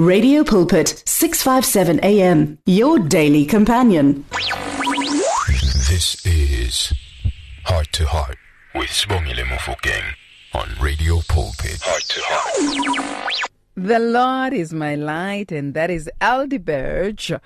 Radio Pulpit, 657 AM, your daily companion. This is Heart to Heart with Sbongile Mofokeng on Radio Pulpit. Heart to Heart. The Lord is my light, and that is Aldeburge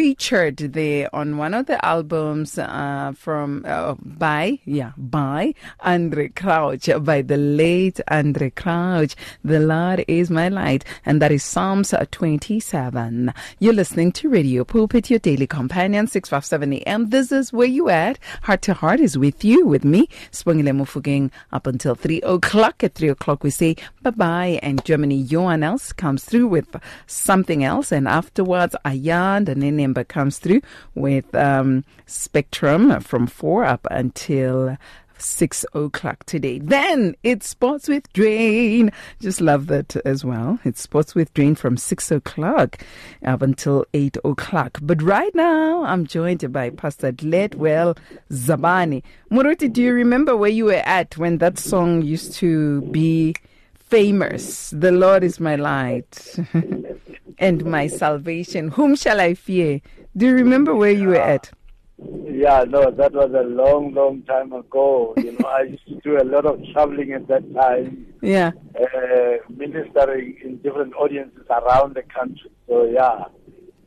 featured there on one of the albums uh, from uh, by yeah by Andraé Crouch by the late Andraé Crouch. The Lord is my light, and that is Psalms 27. You're listening to Radio Pulpit, your daily companion, 657 AM. This is where you at. Heart to Heart is with you, with me, Sibongile Mofokeng, up until 3 o'clock. At 3 o'clock, we say bye bye, and Germany, Johan Els comes through with something else, and afterwards, Ayand and then comes through with um, Spectrum from 4 up until 6 o'clock today. Then it's Sports with Dwayne. Just love that as well. It's Sports with Dwayne from 6 o'clock up until 8 o'clock. But right now, I'm joined by Pastor Gladwell Zabane. Muruti, do you remember where you were at when that song used to be famous? The Lord is my light and my salvation. Whom shall I fear? Do you remember where you were at? Yeah, no, that was a long, long time ago. You know, I used to do a lot of traveling at that time. Yeah. Uh, ministering in different audiences around the country. So yeah,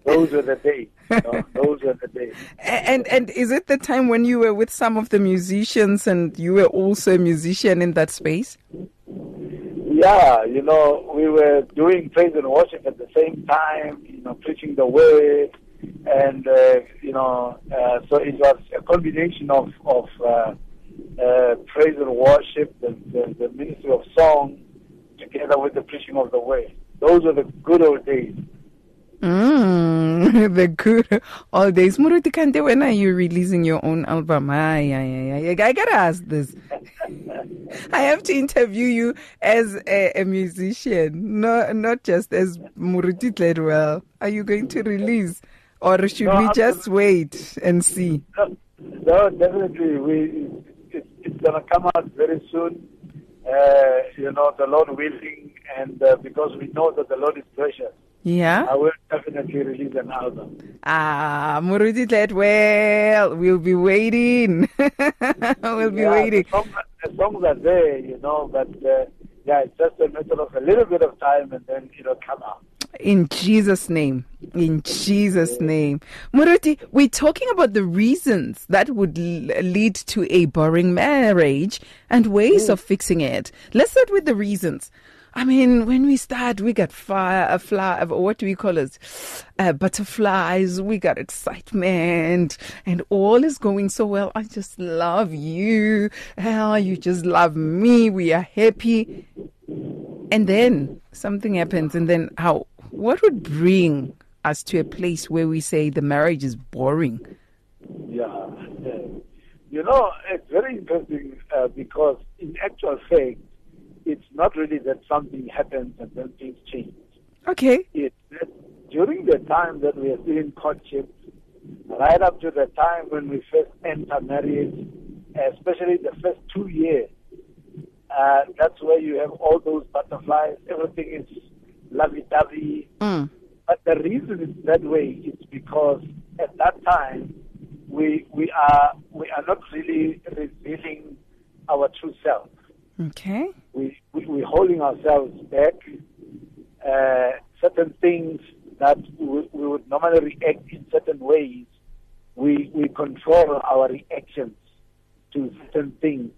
those were the days. You know, those were the days. And and is it the time when you were with some of the musicians and you were also a musician in that space? Yeah, you know, we were doing praise and worship at the same time. You know, preaching the word and uh, you know, uh, so it was a combination of of uh, uh, praise and worship, the, the, the ministry of song, together with the preaching of the word. Those were the good old days. Mm, the good old days. Muruti Kante, when are you releasing your own album? Ay, ay, ay. I gotta ask this. I have to interview you as a, a musician, not not just as Muruti Gladwell. Are you going to release? Or should no, we just wait and see? No, no definitely. We it, it's to come out very soon. Uh, you know, the Lord willing, and uh, because we know that the Lord is precious. Yeah. I will definitely release an album. Ah, Muruti well, we'll be waiting. we'll be yeah, waiting. The songs, the songs, are there, you know, but uh, yeah, it's just a matter of a little bit of time and then it'll come out. In Jesus' name. In Jesus' name. Muruti, we're talking about the reasons that would lead to a boring marriage and ways of fixing it. Let's start with the reasons. I mean, when we start, we got fire, a fly, what do we call it? Uh, butterflies. We got excitement, and all is going so well. I just love you. Hell, you just love me. We are happy. And then something happens, and then how? What would bring us to a place where we say the marriage is boring? Yeah, you know, it's very interesting uh, because in actual fact, it's not really that something happens and then things change. Okay. It's that during the time that we are still in courtship, right up to the time when we first enter marriage, especially the first two years, uh, that's where you have all those butterflies. Everything is lovey-dovey. Mm. But the reason it's that way is because at that time we we are we are not really revealing our true self. Okay. We, we we're holding ourselves back. Uh, certain things that we, we would normally react in certain ways, we we control our reactions to certain things.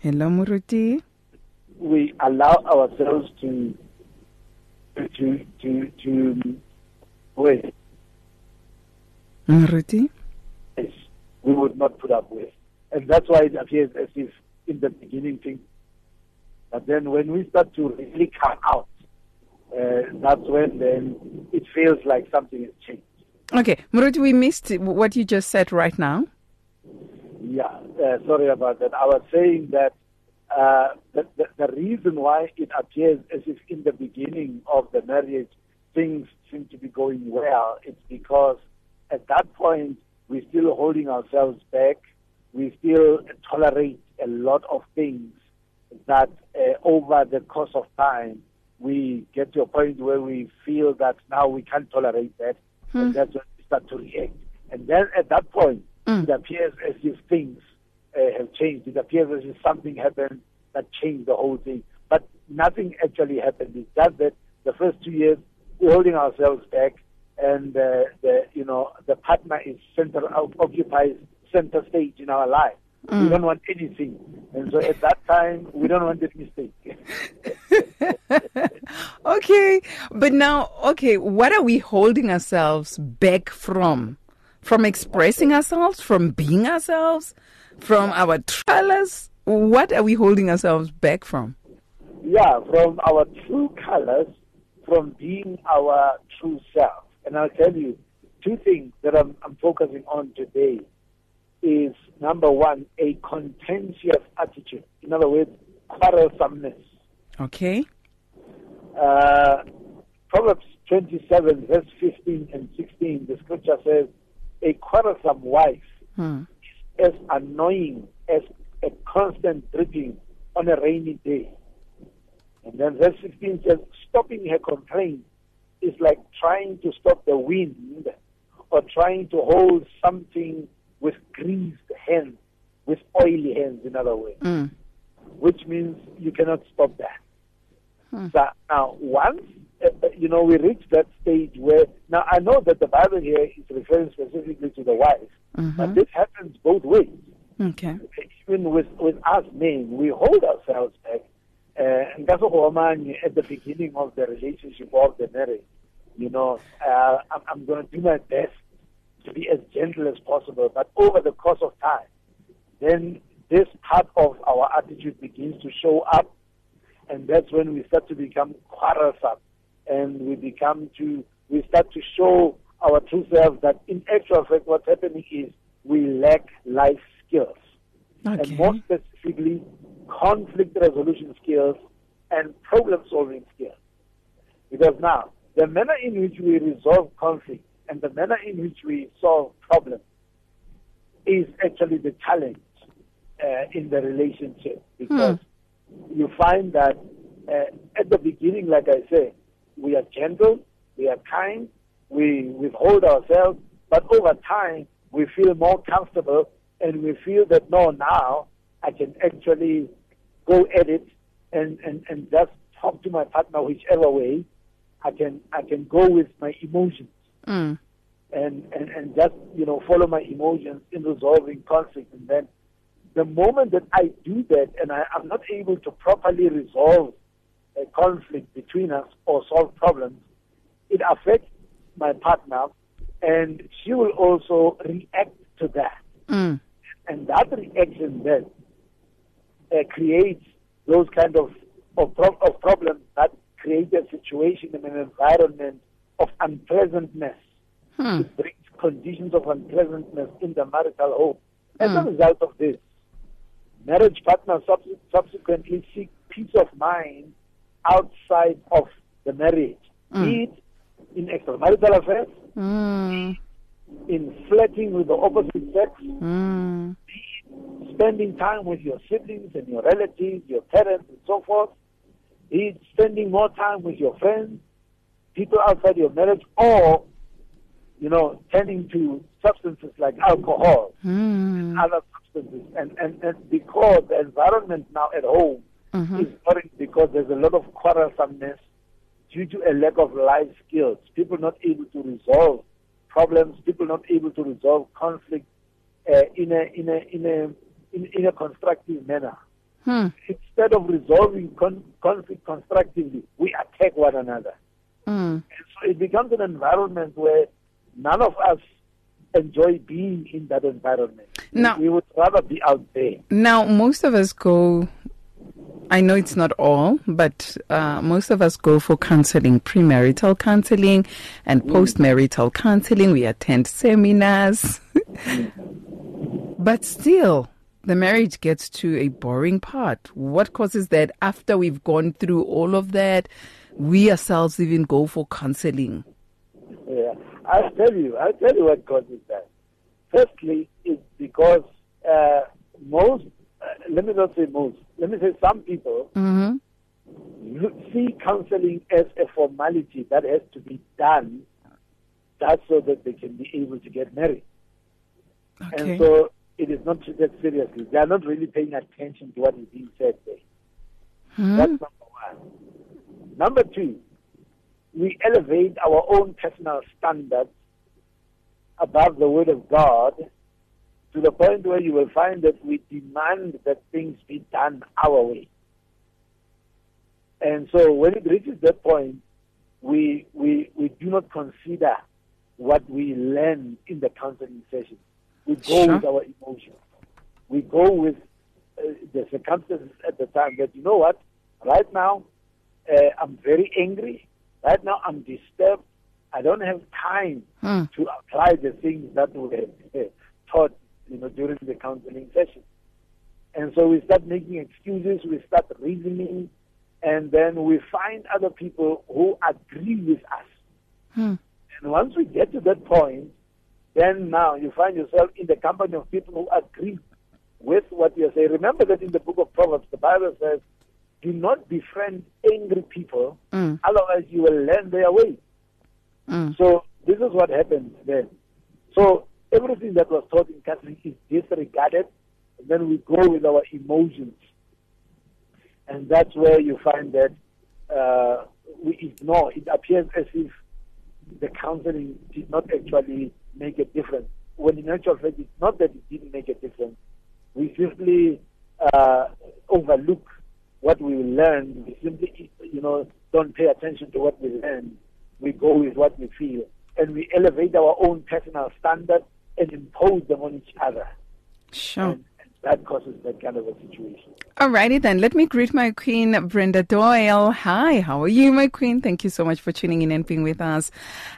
Hello, Muruti. We allow ourselves to to to to wait. Muruti. Yes, we would not put up with, and that's why it appears as if in the beginning things. But then when we start to really come out, uh, that's when then it feels like something has changed. Okay, Muruti, we missed what you just said right now. Yeah, uh, sorry about that. I was saying that uh, the, the, the reason why it appears as if in the beginning of the marriage things seem to be going well, it's because at that point we're still holding ourselves back. We still tolerate a lot of things that uh, over the course of time we get to a point where we feel that now we can't tolerate that, and that's when we start to react. And then at that point, Mm. it appears as if things uh, have changed. It appears as if something happened that changed the whole thing. But nothing actually happened. It's just that the first two years we're holding ourselves back, and uh, the you know the partner is central occupies center stage in our life. We mm. don't want anything, and so at that time we don't want that mistake. Okay, but now, okay, what are we holding ourselves back from? From expressing ourselves, from being ourselves, from our true colors? What are we holding ourselves back from? Yeah, from our true colors, from being our true self. And I'll tell you two things that I'm, I'm focusing on today is number one, a contentious attitude. In other words, quarrelsomeness. Okay. Uh, Proverbs 27, verse 15 and 16, the scripture says, A quarrelsome wife Hmm. is as annoying as a constant dripping on a rainy day. And then verse 16 says, Stopping her complaint is like trying to stop the wind or trying to hold something with greased hands, with oily hands, in other words Mm. which means you cannot stop that. So now, once uh, uh, you know we reach that stage where now I know that the Bible here is referring specifically to the wife, but this happens both ways. Okay. Even with with us men, we hold ourselves back. And that's what man at the beginning of the relationship or the marriage. You know, uh, I'm, I'm going to do my best to be as gentle as possible, but over the course of time, then this part of our attitude begins to show up, and that's when we start to become quarrelsome, and we become to we start to show our true self that in actual fact what's happening is we lack life skills, and more specifically conflict resolution skills and problem solving skills. Because now the manner in which we resolve conflict and the manner in which we solve problems is actually the challenge uh, in the relationship because you find that uh, at the beginning, like I say, we are gentle, we are kind, we withhold ourselves, but over time we feel more comfortable and we feel that no, now I can actually go at it and, and, and just talk to my partner whichever way. I can I can go with my emotions Mm. and, and, and just, you know, follow my emotions in resolving conflict. And then the moment that I do that and I, I'm not able to properly resolve a conflict between us or solve problems, it affects my partner and she will also react to that. Mm. And that reaction then uh, creates those kind of, of, pro- of problems that create a situation in an environment of unpleasantness. Hmm. It brings conditions of unpleasantness in the marital home. As a result of this, marriage partners subse- subsequently seek peace of mind outside of the marriage, be it in extramarital affairs, Mm. in flirting with the opposite sex, Mm. spending time with your siblings and your relatives, your parents, and so forth. It's spending more time with your friends, people outside your marriage, or, you know, tending to substances like alcohol, Mm. other substances. And, and, and because the environment now at home Mhm. is boring because there's a lot of quarrelsomeness due to a lack of life skills, people not able to resolve problems, people not able to resolve conflict uh, in a in a in a in, in a constructive manner. Hmm. Instead of resolving con- conflict constructively, we attack one another. Mm. So it becomes an environment where none of us enjoy being in that environment. Now- we would rather be out there. Now, most of us go, I know it's not all, but uh, most of us go for counseling, premarital counseling and postmarital counseling. We attend seminars. but still, the marriage gets to a boring part. What causes that after we've gone through all of that? We ourselves even go for counseling. Yeah, I'll tell you. I'll tell you what causes that. Firstly, it's because uh, most. Uh, let me not say most. Let me say some people Mm-hmm. see counseling as a formality that has to be done just so that they can be able to get married. Okay. And so it is not treated seriously. They are not really paying attention to what is being said there. Hmm? That's. Number two, we elevate our own personal standards above the word of God to the point where you will find that we demand that things be done our way. And so when it reaches that point, we, we, we do not consider what we learn in the counseling session. We go Sure. with our emotions. We go with uh, the circumstances at the time that, you know what, right now, uh, I'm very angry. Right now, I'm disturbed. I don't have time Hmm. to apply the things that were uh, taught, you know, during the counseling session. And so we start making excuses, we start reasoning, and then we find other people who agree with us. Hmm. And once we get to that point, then now you find yourself in the company of people who agree with what you're saying. Remember that in the book of Proverbs, the Bible says, do not befriend angry people, Mm. otherwise you will learn their way. Mm. So this is what happens then. So everything that was taught in Catholic is disregarded, and then we go with our emotions. And that's where you find that uh, we ignore. It appears as if the counseling did not actually make a difference. When in actual fact, it's not that it didn't make a difference. We simply uh, overlook what we learn. We simply, you know, don't pay attention to what we learn. We go with what we feel, and we elevate our own personal standards and impose them on each other. Sure. And, that causes that kind of a situation. Alrighty then, let me greet my queen, Brenda Doyle. Hi, how are you, my queen? Thank you so much for tuning in and being with us.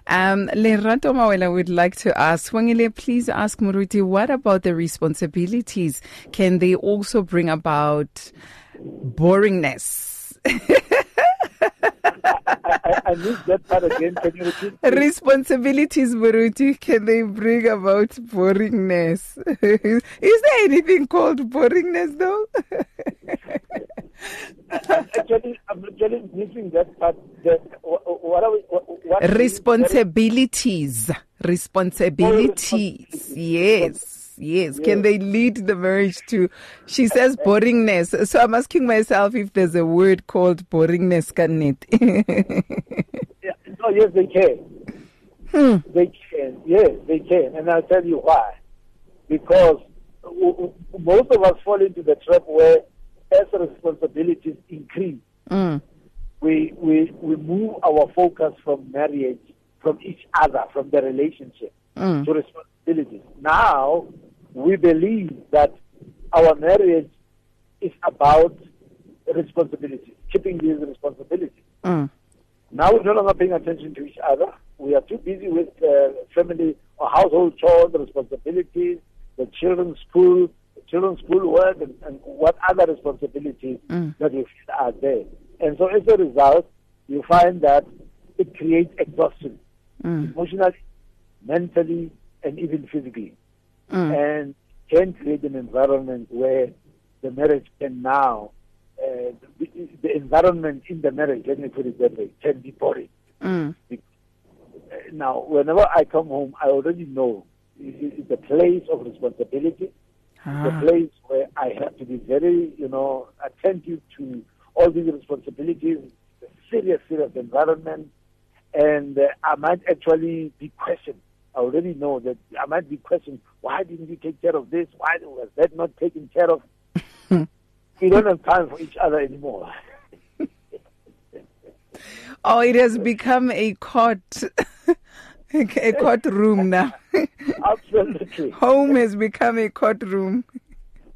Um, Lerato Mawela would like to ask, please ask Muruti, what about the responsibilities? Can they also bring about boringness? I, I, I missed that part again. Can you repeat? please? Responsibilities, Muruti, can they bring about boringness? Is there anything called boringness though? actually, I'm actually missing that part. The, wh- wh- what are we? What, what responsibilities responsibilities oh, yes yes can they lead the marriage to she says boringness so i'm asking myself if there's a word called boringness can it Yeah, no, yes, they can. They can. Yes, they can. And I'll tell you why. Because most of us fall into the trap where as responsibilities increase, mm. we, we, we move our focus from marriage, from each other, from the relationship Mm. to responsibilities. Now, we believe that our marriage is about responsibility, keeping these responsibilities. Mm. Now we're no longer paying attention to each other. We are too busy with uh, family or household chores, responsibilities, the children's school, the children's school work, and, and what other responsibilities Mm. that we feel are there. And so as a result, you find that it creates exhaustion, Mm. emotionally, mentally, and even physically Mm. and can create an environment where the marriage can now, uh, the, the environment in the marriage, let me put it that way, can be boring. Mm. Uh, Now, whenever I come home, I already know it's a place of responsibility, the Ah. place where I have to be very, you know, attentive to all these responsibilities, serious, serious environment, and uh, I might actually be questioned. I already know that I might be questioned. Why didn't you take care of this? Why was that not taken care of? we don't have time for each other anymore. oh it has become a court a courtroom now Absolutely. home has become a courtroom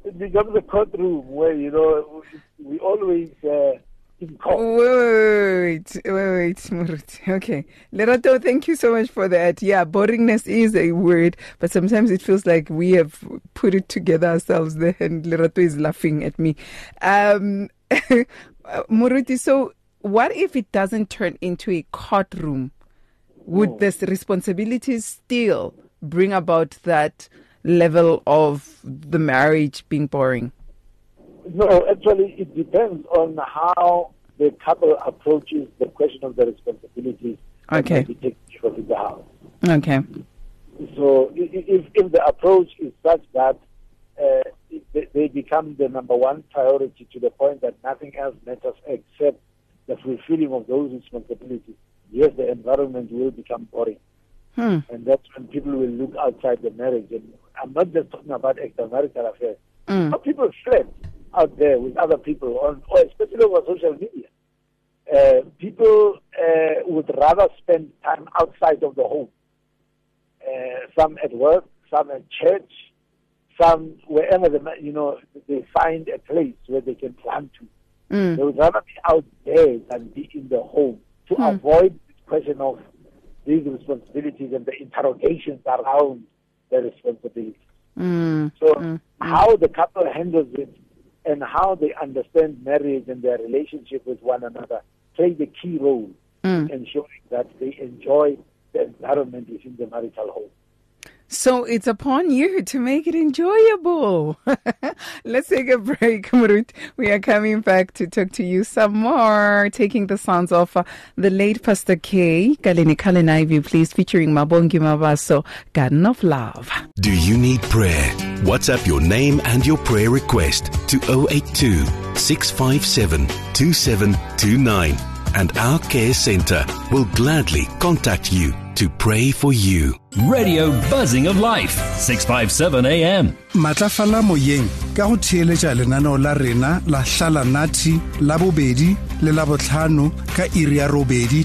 It becomes a courtroom where, you know, we, we always uh, in court. Wait, wait, wait, Muruti. Okay. Lerato, thank you so much for that. Yeah, boringness is a word, but sometimes it feels like we have put it together ourselves there, and Lerato is laughing at me. Um, Muruti, so what if it doesn't turn into a courtroom? Would this responsibilities still bring about that level of the marriage being boring? No, actually, it depends on how the couple approaches the question of the responsibilities Okay. might be taken care of in the house. Okay. So if, if the approach is such that uh, they, they become the number one priority to the point that nothing else matters except the fulfilling of those responsibilities, yes, the environment will become boring. Hmm. And that's when people will look outside the marriage. And I'm not just talking about extramarital affairs. Mm. How people flirt out there with other people, on, or especially over social media. Uh, people uh, would rather spend time outside of the home. Uh, some at work, some at church, some wherever they, you know they find a place where they can plan to. Mm. They would rather be out there than be in the home to avoid the question of these responsibilities and the interrogations around the responsibilities. Mm. So how the couple handles it and how they understand marriage and their relationship with one another play the key role Mm. in ensuring that they enjoy the environment within the marital home. So it's upon you to make it enjoyable. Let's take a break. We are coming back to talk to you some more, taking the sounds of uh, the late Pastor K. Kalini Kalinaivi, please, featuring Mabongi Mabaso, Garden of Love. Do you need prayer? WhatsApp your name and your prayer request to 082 657 2729 and our care center will gladly contact you to pray for you. Radio Buzzing of Life, 657 AM. matlafala la la le robedi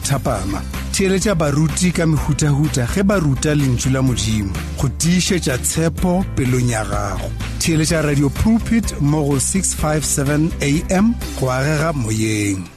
baruti ka mehutahuta ge ba ruta lentšu la modimo go tiišetša tshepo pelong ya gago radio pulpit mo go 657 am go agega moyeng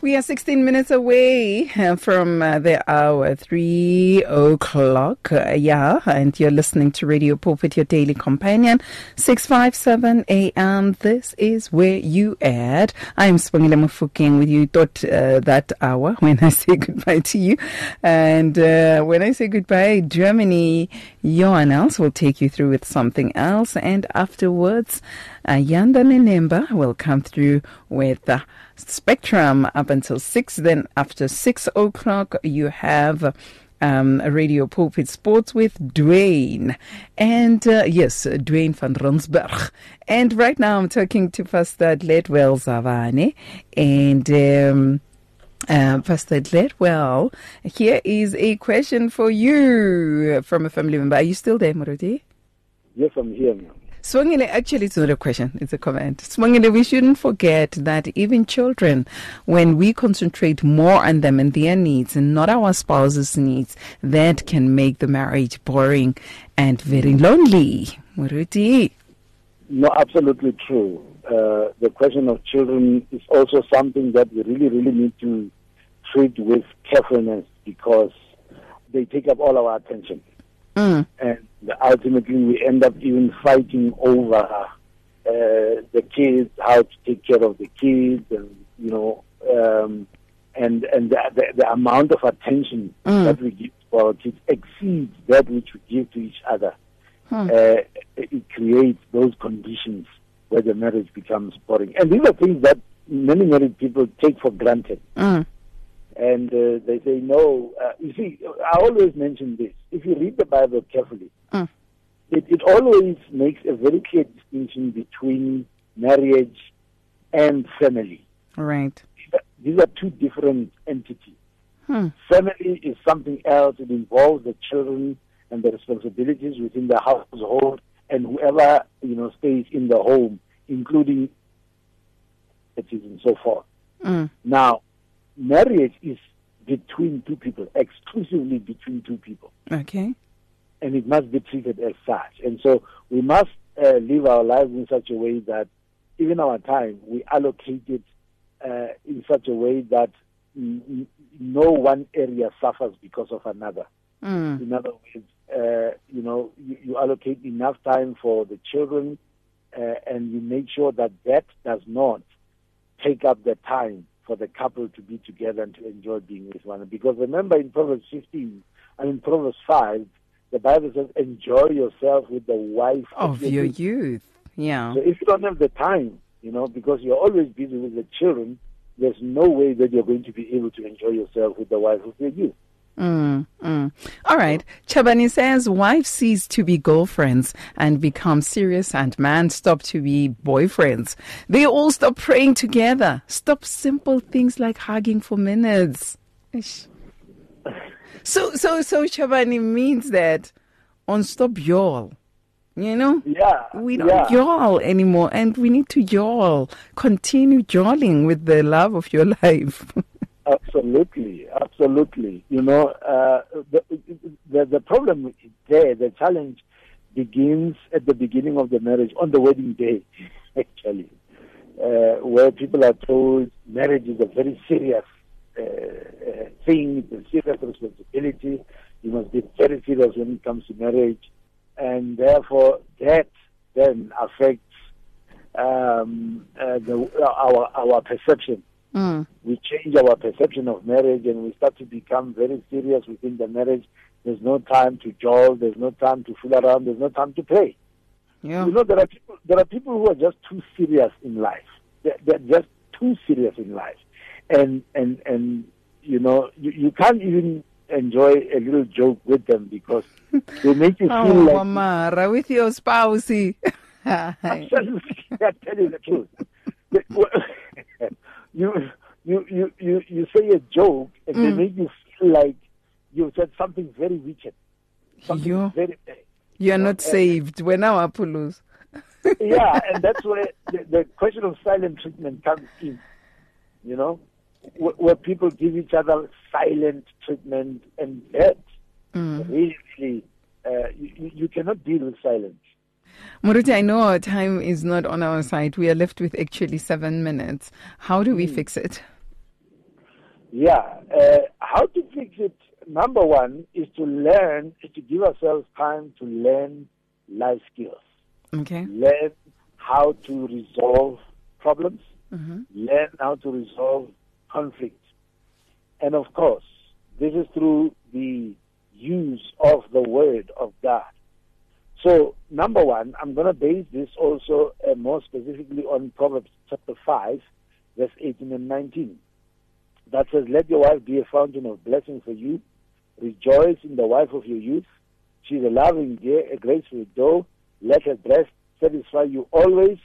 We are 16 minutes away uh, from uh, the hour, 3 o'clock. Uh, yeah, and you're listening to Radio Pulpit, your daily companion, 657 AM. This is where you at. I'm Sibongile Mofokeng with you thought uh, that hour when I say goodbye to you. And uh, when I say goodbye, Germany, Johan Els will take you through with something else. And afterwards, uh, Yanda Nenemba will come through with uh, Spectrum up until 6. Then after 6 o'clock, you have um, Radio Pulpit Sports with Dwayne. And uh, yes, Dwayne van Ronsberg. And right now I'm talking to Pastor Gladwell Zabane. And. Um, uh, Pastor Gladwell, here is a question for you from a family member. Are you still there, Morodi? Yes, I'm here now. Sibongile, actually, it's not a question, it's a comment. Sibongile, we shouldn't forget that even children, when we concentrate more on them and their needs and not our spouse's needs, that can make the marriage boring and very lonely. Muruti. No, absolutely true. Uh, the question of children is also something that we really, really need to treat with carefulness because they take up all our attention. Mm. And ultimately, we end up even fighting over uh, the kids, how to take care of the kids, and you know, um, and and the, the, the amount of attention Mm. that we give to our kids exceeds that which we give to each other. Hmm. Uh, it creates those conditions where the marriage becomes boring. And these are things that many married people take for granted. Mm. And uh, they say, no, uh, you see, I always mention this. If you read the Bible carefully, Mm. it, it always makes a very clear distinction between marriage and family. Right. These are- two different entities. Hmm. Family is something else. It involves the children and the responsibilities within the household and whoever you know stays in the home, including and so forth. Mm. Now, marriage is between two people, exclusively between two people, Okay. and it must be treated as such. And so we must uh, live our lives in such a way that even our time we allocate it uh, in such a way that mm, no one area suffers because of another. Mm. In other words, uh, you know, you, you allocate enough time for the children, uh, and you make sure that that does not take up the time for the couple to be together and to enjoy being with one. another. Because remember, in Proverbs 15 and in Proverbs 5, the Bible says, "Enjoy yourself with the wife Of your youth. Yeah. so if you don't have the time, you know, because you're always busy with the children, there's no way that you're going to be able to enjoy yourself with the wife of your youth. Mm, mm. All right. Chabani says wives cease to be girlfriends and become serious, and man stop to be boyfriends. They all stop praying together. Stop simple things like hugging for minutes. So, so, so Chabani means that on stop y'all. You know? Yeah. We don't yeah. yawl anymore, and we need to y'all. Continue yawling with the love of your life. Absolutely, absolutely. You know, uh, the, the the problem there, the challenge begins at the beginning of the marriage, on the wedding day, actually, uh, where people are told marriage is a very serious uh, uh, thing, it's a serious responsibility. You must be very serious when it comes to marriage, and therefore that then affects um, uh, the, our our perception Mm. we change our perception of marriage and we start to become very serious within the marriage. There's no time to jowl, there's no time to fool around, there's no time to play. Yeah. You know, there are people, there are people who are just too serious in life. They're, they're just too serious in life, and and and you know, you, you can't even enjoy a little joke with them because they make you feel Oh, like Mara, with your spouse. Absolutely, I tell you the truth. you, you, you, you, you say a joke and they Mm. make you feel like you said something very wicked, something You- very bad. You are not saved. When our Apollos. yeah, and that's where the, the question of silent treatment comes in. You know, where, where people give each other silent treatment, and that Mm. really, really, uh, you- you cannot deal with silence. Muruti, I know our time is not on our side. We are left with actually seven minutes. How do we Hmm. fix it? Yeah. Uh, how to fix it? Number one is to learn, is to give ourselves time to learn life skills. Okay. Learn how to resolve problems. Mhm. Learn how to resolve conflict. And of course, this is through the use of the Word of God. So, number one, I'm going to base this also uh, more specifically on Proverbs chapter 5, verse 18 and 19 that says, Let your wife be a fountain of blessing for you. Rejoice in the wife of your youth. She is a loving dear, a graceful doe. Let her breast satisfy you always.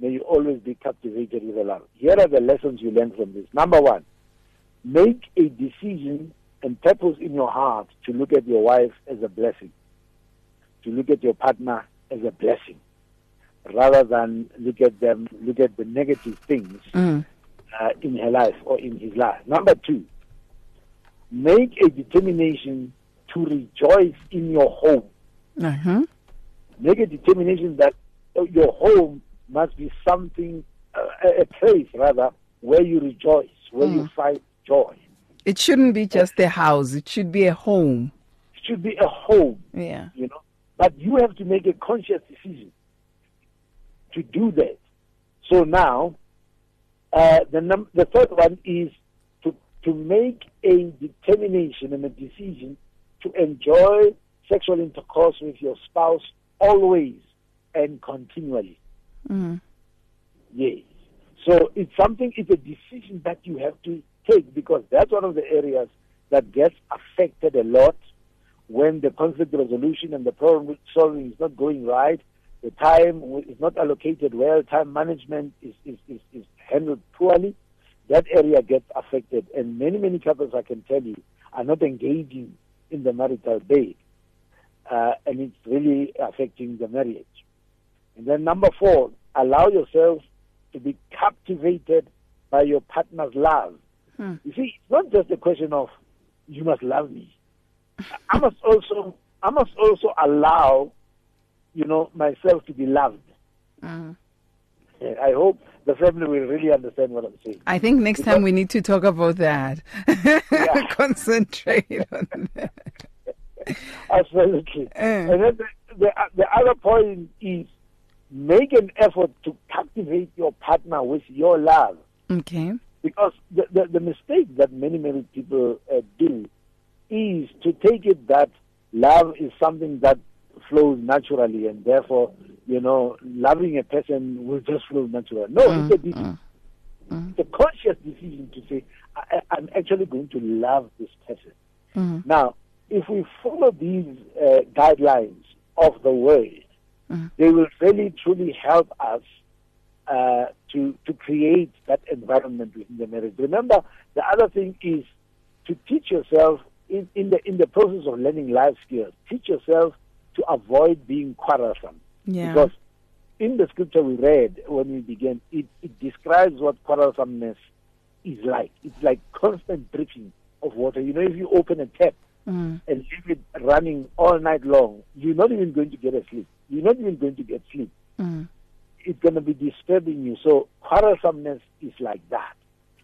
May you always be captivated with her love. Here are the lessons you learn from this. Number one, make a decision and purpose in your heart to look at your wife as a blessing, to look at your partner as a blessing, rather than look at them, look at the negative things Mm. uh, in her life or in his life. Number two, make a determination to rejoice in your home. Uh-huh. Make a determination that your home must be something, uh, a a place rather, where you rejoice, where you find joy. It shouldn't be just a house. It should be a home. It should be a home, Yeah. you know. But you have to make a conscious decision to do that. So now, uh, the num- the third one is to to make a determination and a decision to enjoy sexual intercourse with your spouse always and continually. Mm. Yes. So it's something, it's a decision that you have to take because that's one of the areas that gets affected a lot when the conflict resolution and the problem solving is not going right. The time is not allocated well, time management is, is, is, is handled poorly. That area gets affected. And many, many couples, I can tell you, are not engaging in the marital bed. Uh, and it's really affecting the marriage. And then number four, allow yourself to be captivated by your partner's love. Hmm. You see, it's not just a question of you must love me. I must also I must also allow, you know, myself to be loved. Mm. I hope the family will really understand what I'm saying. I think next time we need to talk about that. Concentrate on that. Absolutely. Uh. And then the, the, the other point is make an effort to captivate your partner with your love. Okay. Because the, the, the mistake that many, many people uh, do is to take it that love is something that flows naturally and therefore, you know, loving a person will just flow naturally. No, it's a decision. It's a conscious decision to say, I, I'm actually going to love this person. Mm-hmm. Now, if we follow these uh, guidelines of the word, mm-hmm. they will really truly help us uh, to to create that environment within the marriage. Remember, the other thing is to teach yourself in, in the in the process of learning life skills. Teach yourself to avoid being quarrelsome. Yeah. Because in the scripture we read when we began, it, it describes what quarrelsomeness is like. It's like constant dripping of water. You know, if you open a tap mm. and leave it running all night long, you're not even going to get a sleep. You're not even going to get sleep. Mm. It's going to be disturbing you. So quarrelsomeness is like that.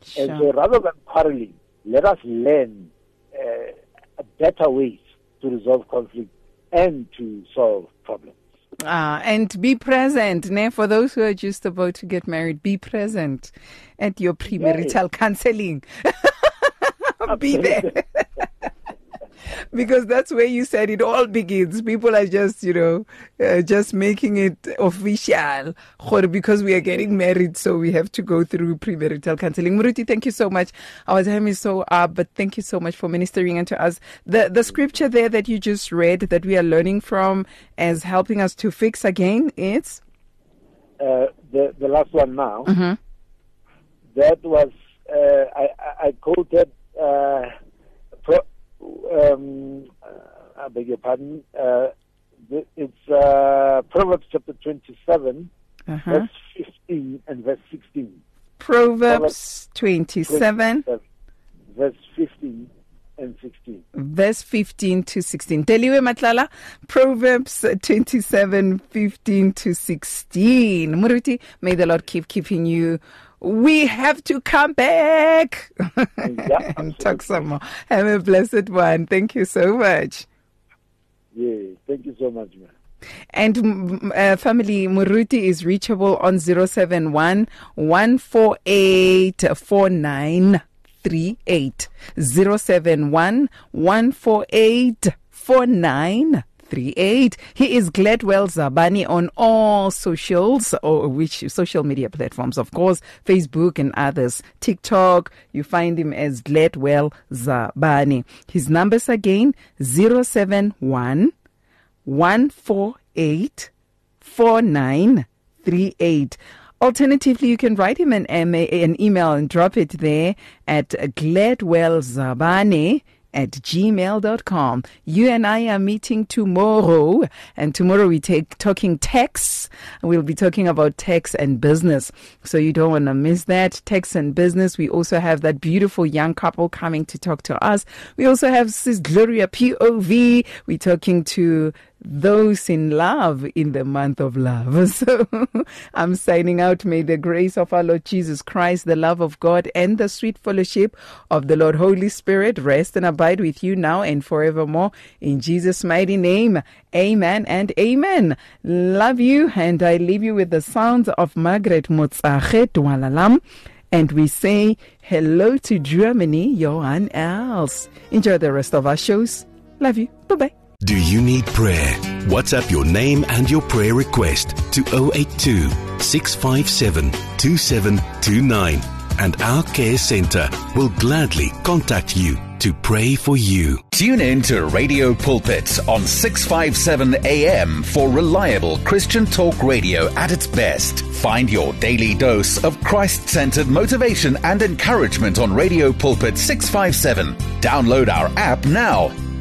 Sure. And so rather than quarreling, let us learn uh, better ways to resolve conflict and to solve problems. Ah, and be present. Ne? For those who are just about to get married, be present at your premarital yes. counseling. be there. because that's where you said it all begins. People are just, you know, uh, just making it official because we are getting married, so we have to go through premarital counseling. Muruti, thank you so much. Our time is so up, but thank you so much for ministering unto us. The the scripture there that you just read that we are learning from as helping us to fix again, it's uh, the the last one now. Mm-hmm. That was uh, I I quoted. Uh, pro- um, I beg your pardon. Uh, it's uh, Proverbs chapter 27, uh-huh. verse 15 and verse 16. Proverbs 27, 27 verse 15 and 16. Verse 15 to 16. Teliwe Matlala, Proverbs 27, 15 to 16. Muruti, may the Lord keep keeping you we have to come back yeah, and talk some more. Have a blessed one. Thank you so much. Yeah, thank you so much, man. And uh, family Muruti is reachable on 071 148 4938. 071 148 4938. 38. He is Gladwell Zabane on all socials, or which social media platforms, of course, Facebook and others. TikTok, you find him as Gladwell Zabane. His numbers again 071 148 4938. Alternatively, you can write him an, an email and drop it there at gladwellzabane at gmail.com. You and I are meeting tomorrow, and tomorrow we take talking tax. We'll be talking about tax and business. So you don't want to miss that. Tax and business. We also have that beautiful young couple coming to talk to us. We also have Sis Gloria POV. We're talking to those in love in the month of love. So I'm signing out. May the grace of our Lord Jesus Christ, the love of God, and the sweet fellowship of the Lord Holy Spirit rest and abide with you now and forevermore. In Jesus' mighty name, amen and amen. Love you, and I leave you with the sounds of Margaret Motsache Dwalalam. And we say hello to Germany, Johan Els. Enjoy the rest of our shows. Love you. Bye bye. Do you need prayer? WhatsApp your name and your prayer request to 082 657 2729 and our care center will gladly contact you to pray for you. Tune in to Radio Pulpit on 657 AM for reliable Christian talk radio at its best. Find your daily dose of Christ centered motivation and encouragement on Radio Pulpit 657. Download our app now